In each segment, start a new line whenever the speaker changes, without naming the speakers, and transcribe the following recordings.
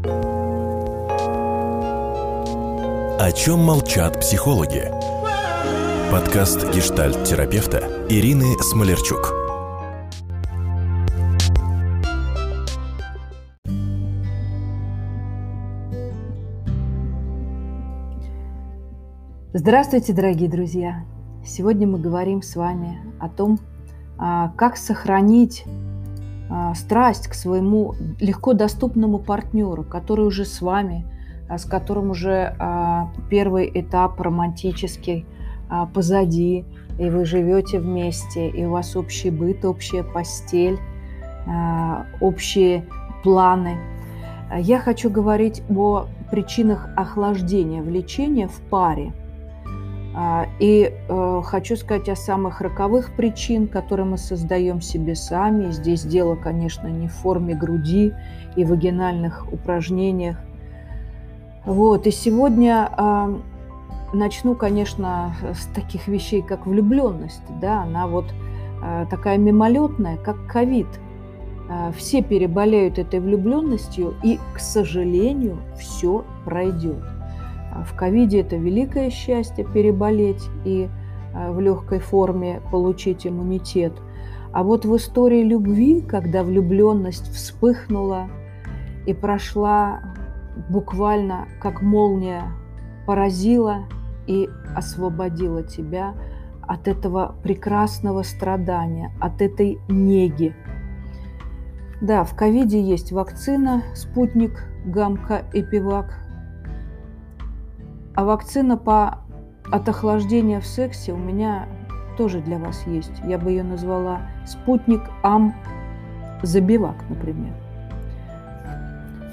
О чем молчат психологи? Подкаст гештальт-терапевта Ирины Смолерчук.
Здравствуйте, дорогие друзья! Сегодня мы говорим с вами о том, а, как сохранить страсть к своему легко доступному партнеру, который уже с вами, а, с которым уже первый этап романтический позади, и вы живете вместе, и у вас общий быт, общая постель, общие планы. Я хочу говорить о причинах охлаждения влечения в паре – а, и э, хочу сказать о самых роковых причин, которые мы создаем себе сами. Здесь дело, конечно, не в форме груди и вагинальных упражнениях. Вот. И сегодня э, начну, конечно, с таких вещей, как влюбленность. Да? Она вот э, такая мимолетная, как ковид. Все переболеют этой влюбленностью, и, к сожалению, все пройдет. В ковиде это великое счастье переболеть и а, в легкой форме получить иммунитет. А вот в истории любви, когда влюбленность вспыхнула и прошла буквально как молния, поразила и освободила тебя от этого прекрасного страдания, от этой неги. Да, в ковиде есть вакцина, спутник, гамка, эпивак, а вакцина по от охлаждения в сексе у меня тоже для вас есть. Я бы ее назвала спутник ам забивак, например.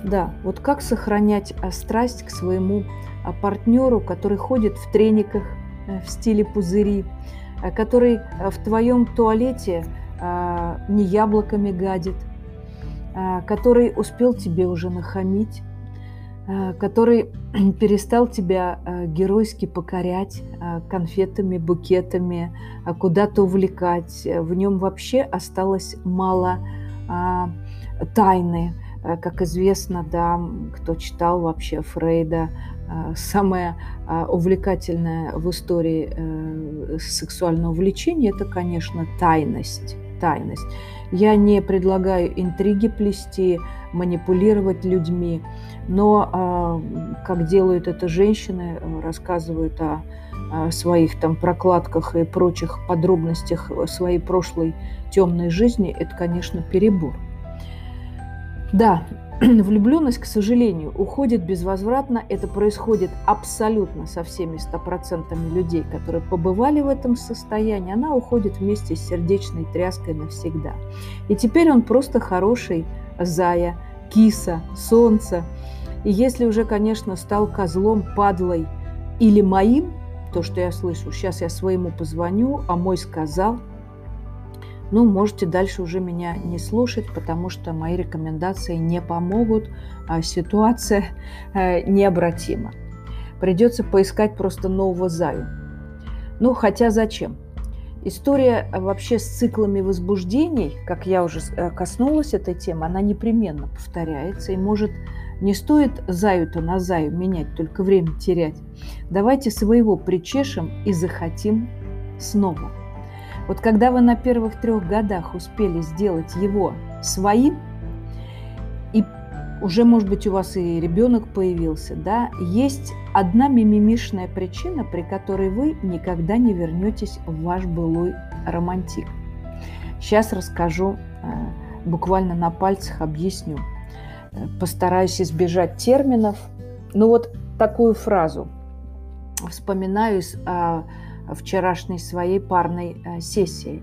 Да, вот как сохранять а, страсть к своему а, партнеру, который ходит в трениках э, в стиле пузыри, а, который в твоем туалете не яблоками гадит, который успел тебе уже нахамить, который перестал тебя э, геройски покорять э, конфетами, букетами, куда-то увлекать. В нем вообще осталось мало а, тайны. Как известно, да, кто читал вообще Фрейда, самое увлекательное в истории сексуального влечения – это, конечно, тайность. тайность. Я не предлагаю интриги плести, манипулировать людьми, но а, как делают это женщины, рассказывают о, о своих там прокладках и прочих подробностях своей прошлой темной жизни, это, конечно, перебор. Да, влюбленность, к сожалению, уходит безвозвратно. Это происходит абсолютно со всеми стопроцентами людей, которые побывали в этом состоянии. Она уходит вместе с сердечной тряской навсегда. И теперь он просто хороший зая, киса, солнце – и если уже, конечно, стал козлом, падлой или моим, то, что я слышу, сейчас я своему позвоню, а мой сказал, ну, можете дальше уже меня не слушать, потому что мои рекомендации не помогут, а ситуация э, необратима. Придется поискать просто нового заю. Ну, хотя зачем? История вообще с циклами возбуждений, как я уже э, коснулась этой темы, она непременно повторяется и может не стоит заю-то на заю менять, только время терять. Давайте своего причешем и захотим снова. Вот когда вы на первых трех годах успели сделать его своим, и уже, может быть, у вас и ребенок появился, да, есть одна мимимишная причина, при которой вы никогда не вернетесь в ваш былой романтик. Сейчас расскажу, э, буквально на пальцах объясню – постараюсь избежать терминов. Ну вот такую фразу вспоминаю из а, вчерашней своей парной а, сессии.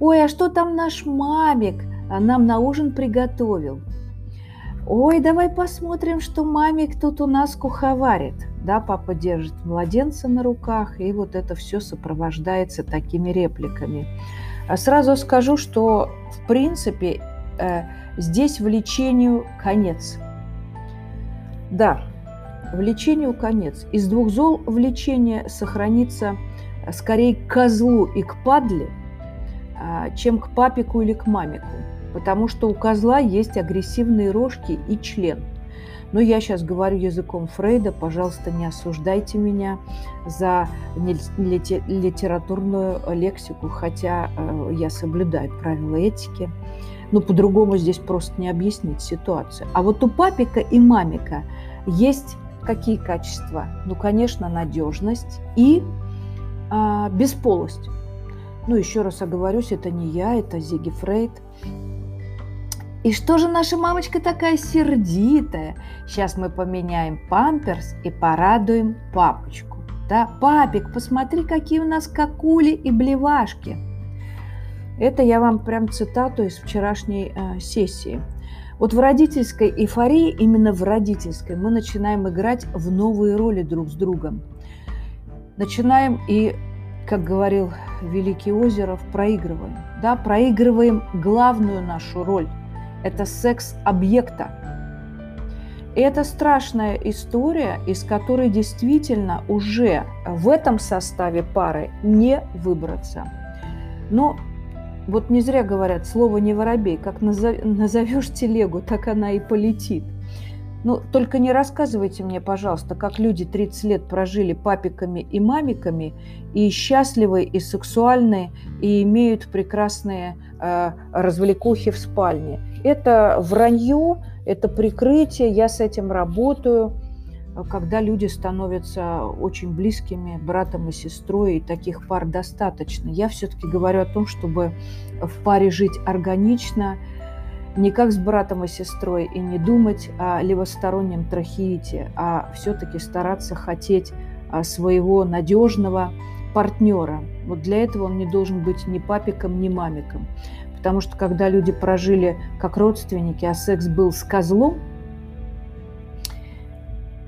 Ой, а что там наш мамик нам на ужин приготовил? Ой, давай посмотрим, что мамик тут у нас куховарит. Да, папа держит младенца на руках, и вот это все сопровождается такими репликами. А сразу скажу, что в принципе э, Здесь влечению конец. Да, влечению конец. Из двух зол влечение сохранится скорее к козлу и к падле, а, чем к папику или к мамику. Потому что у козла есть агрессивные рожки и член. Но я сейчас говорю языком Фрейда, пожалуйста, не осуждайте меня за литературную лексику, хотя э, я соблюдаю правила этики. Но по-другому здесь просто не объяснить ситуацию. А вот у папика и мамика есть какие качества? Ну, конечно, надежность и а, бесполость. Ну, еще раз оговорюсь, это не я, это Зиги Фрейд. И что же наша мамочка такая сердитая? Сейчас мы поменяем памперс и порадуем папочку. Да, папик, посмотри, какие у нас какули и блевашки. Это я вам прям цитату из вчерашней э, сессии. Вот в родительской эйфории, именно в родительской, мы начинаем играть в новые роли друг с другом. Начинаем и, как говорил великий Озеров, проигрываем. Да, проигрываем главную нашу роль – это секс объекта. И это страшная история, из которой действительно уже в этом составе пары не выбраться. Но вот не зря говорят, слово не воробей, как назовешь телегу, так она и полетит. Ну, только не рассказывайте мне, пожалуйста, как люди 30 лет прожили папиками и мамиками, и счастливы, и сексуальные, и имеют прекрасные э, развлекухи в спальне. Это вранье, это прикрытие, я с этим работаю, когда люди становятся очень близкими братом и сестрой, и таких пар достаточно. Я все-таки говорю о том, чтобы в паре жить органично, не как с братом и сестрой, и не думать о левостороннем трахеите, а все-таки стараться хотеть а, своего надежного партнера. Вот для этого он не должен быть ни папиком, ни мамиком. Потому что когда люди прожили как родственники, а секс был с козлом,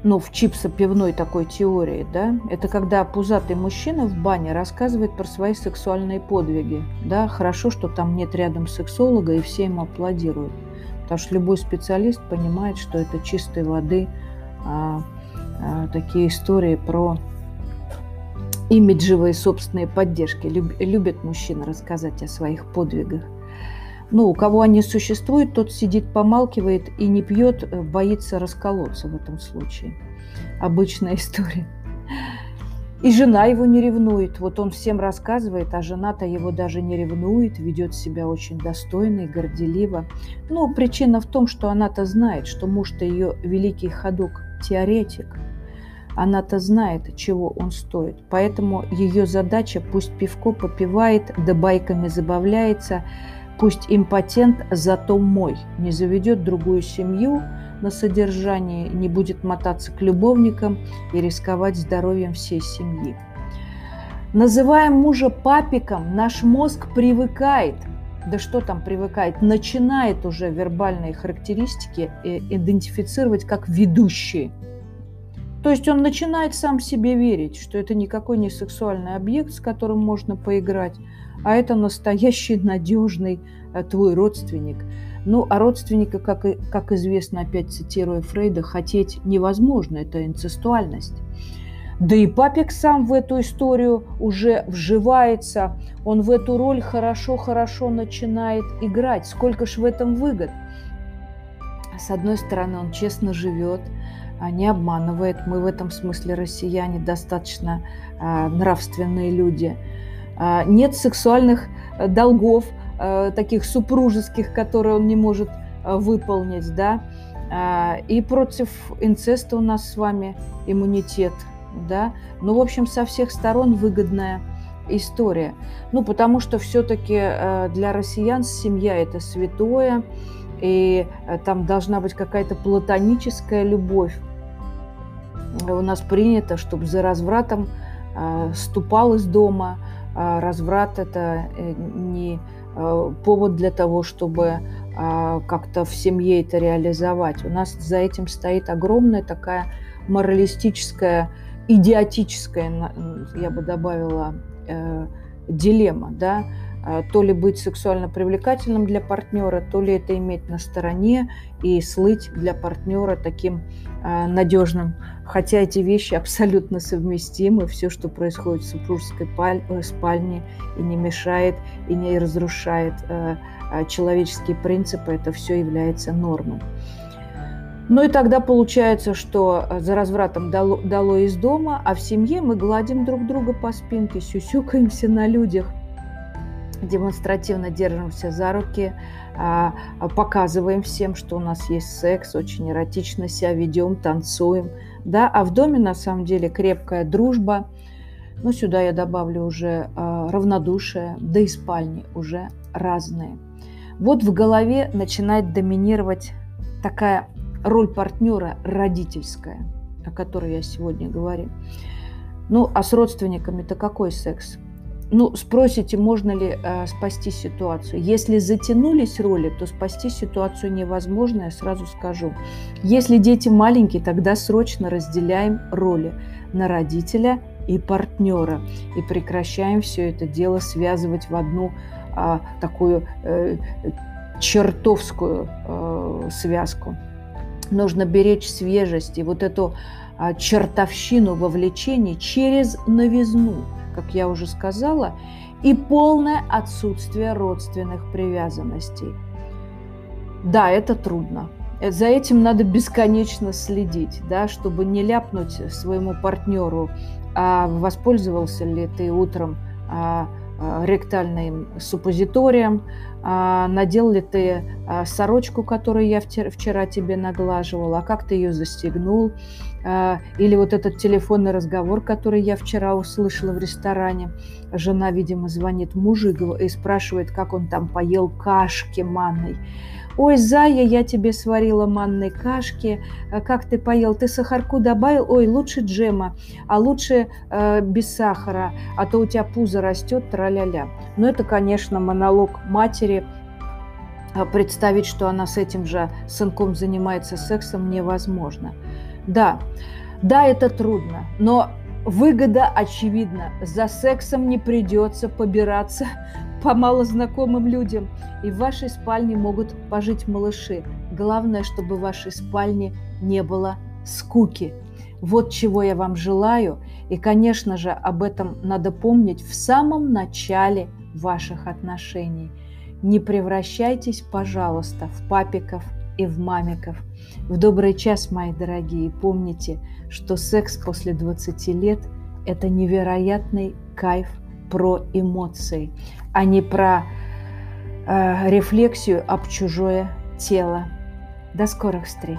ну, в чипсо-пивной такой теории, да, это когда пузатый мужчина в бане рассказывает про свои сексуальные подвиги, да, хорошо, что там нет рядом сексолога, и все ему аплодируют, потому что любой специалист понимает, что это чистой воды а, а, такие истории про имиджевые собственные поддержки. Люб, любят мужчины рассказать о своих подвигах. Ну, у кого они существуют, тот сидит, помалкивает и не пьет, э, боится расколоться в этом случае. Обычная история. И жена его не ревнует. Вот он всем рассказывает, а жена-то его даже не ревнует, ведет себя очень достойно и горделиво. Ну, причина в том, что она-то знает, что муж-то ее великий ходок, теоретик. Она-то знает, чего он стоит. Поэтому ее задача пусть пивко попивает, да байками забавляется – Пусть импотент, зато мой, не заведет другую семью на содержании, не будет мотаться к любовникам и рисковать здоровьем всей семьи. Называем мужа папиком, наш мозг привыкает, да что там привыкает, начинает уже вербальные характеристики э, идентифицировать как ведущие. То есть он начинает сам себе верить, что это никакой не сексуальный объект, с которым можно поиграть, а это настоящий надежный э, твой родственник. Ну, а родственника, как, и, как известно, опять цитируя Фрейда, хотеть невозможно, это инцестуальность. Да и папик сам в эту историю уже вживается, он в эту роль хорошо-хорошо начинает играть. Сколько ж в этом выгод? С одной стороны, он честно живет, а не обманывает. Мы в этом смысле россияне достаточно а, нравственные люди – нет сексуальных э, долгов, э, таких супружеских, которые он не может э, выполнить, да, а, и против инцеста у нас с вами иммунитет, да, ну, в общем, со всех сторон выгодная история. Ну, потому что все-таки для россиян семья – это святое, и там должна быть какая-то платоническая любовь. У нас принято, чтобы за развратом ступал из дома – а, разврат – это э, не э, повод для того, чтобы а, как-то в семье это реализовать. У нас за этим стоит огромная такая моралистическая, идиотическая, я бы добавила, э, дилемма, да, а, то ли быть сексуально привлекательным для партнера, то ли это иметь на стороне и слыть для партнера таким надежным хотя эти вещи абсолютно совместимы. Все, что происходит в супружеской э, спальне, и не мешает, и не разрушает э, э, человеческие принципы, это все является нормой. Ну и тогда получается, что э, за развратом дало, дало из дома, а в семье мы гладим друг друга по спинке, сюсюкаемся на людях, демонстративно держимся за руки, а, а, показываем всем, что у нас есть секс, очень эротично себя ведем, танцуем. Да? А в доме на самом деле крепкая дружба. Ну, сюда я добавлю уже а, равнодушие, да и спальни уже разные. Вот в голове начинает доминировать такая роль партнера родительская, о которой я сегодня говорю. Ну, а с родственниками-то какой секс? Ну, спросите, можно ли э, спасти ситуацию. Если затянулись роли, то спасти ситуацию невозможно, я сразу скажу. Если дети маленькие, тогда срочно разделяем роли на родителя и партнера и прекращаем все это дело связывать в одну а, такую э, чертовскую э, связку нужно беречь свежесть и вот эту а, чертовщину вовлечений через новизну, как я уже сказала, и полное отсутствие родственных привязанностей. Да, это трудно. За этим надо бесконечно следить, да, чтобы не ляпнуть своему партнеру, а воспользовался ли ты утром а, а, ректальным суппозиторием, надел ли ты а, сорочку, которую я вчера тебе наглаживала, а как ты ее застегнул, или вот этот телефонный разговор, который я вчера услышала в ресторане. Жена, видимо, звонит мужу и спрашивает, как он там поел кашки манной. Ой, Зая, я тебе сварила манной кашки. Как ты поел? Ты сахарку добавил? Ой, лучше джема, а лучше э, без сахара, а то у тебя пузо растет, тра-ля-ля. Но это, конечно, монолог матери. А представить, что она с этим же сынком занимается сексом, невозможно. Да, да, это трудно, но выгода очевидна. За сексом не придется побираться по малознакомым людям, и в вашей спальне могут пожить малыши. Главное, чтобы в вашей спальне не было скуки. Вот чего я вам желаю, и, конечно же, об этом надо помнить в самом начале ваших отношений. Не превращайтесь, пожалуйста, в папиков и в мамиков. В добрый час, мои дорогие, помните, что секс после 20 лет – это невероятный кайф про эмоции а не про э, рефлексию об чужое тело. До скорых встреч!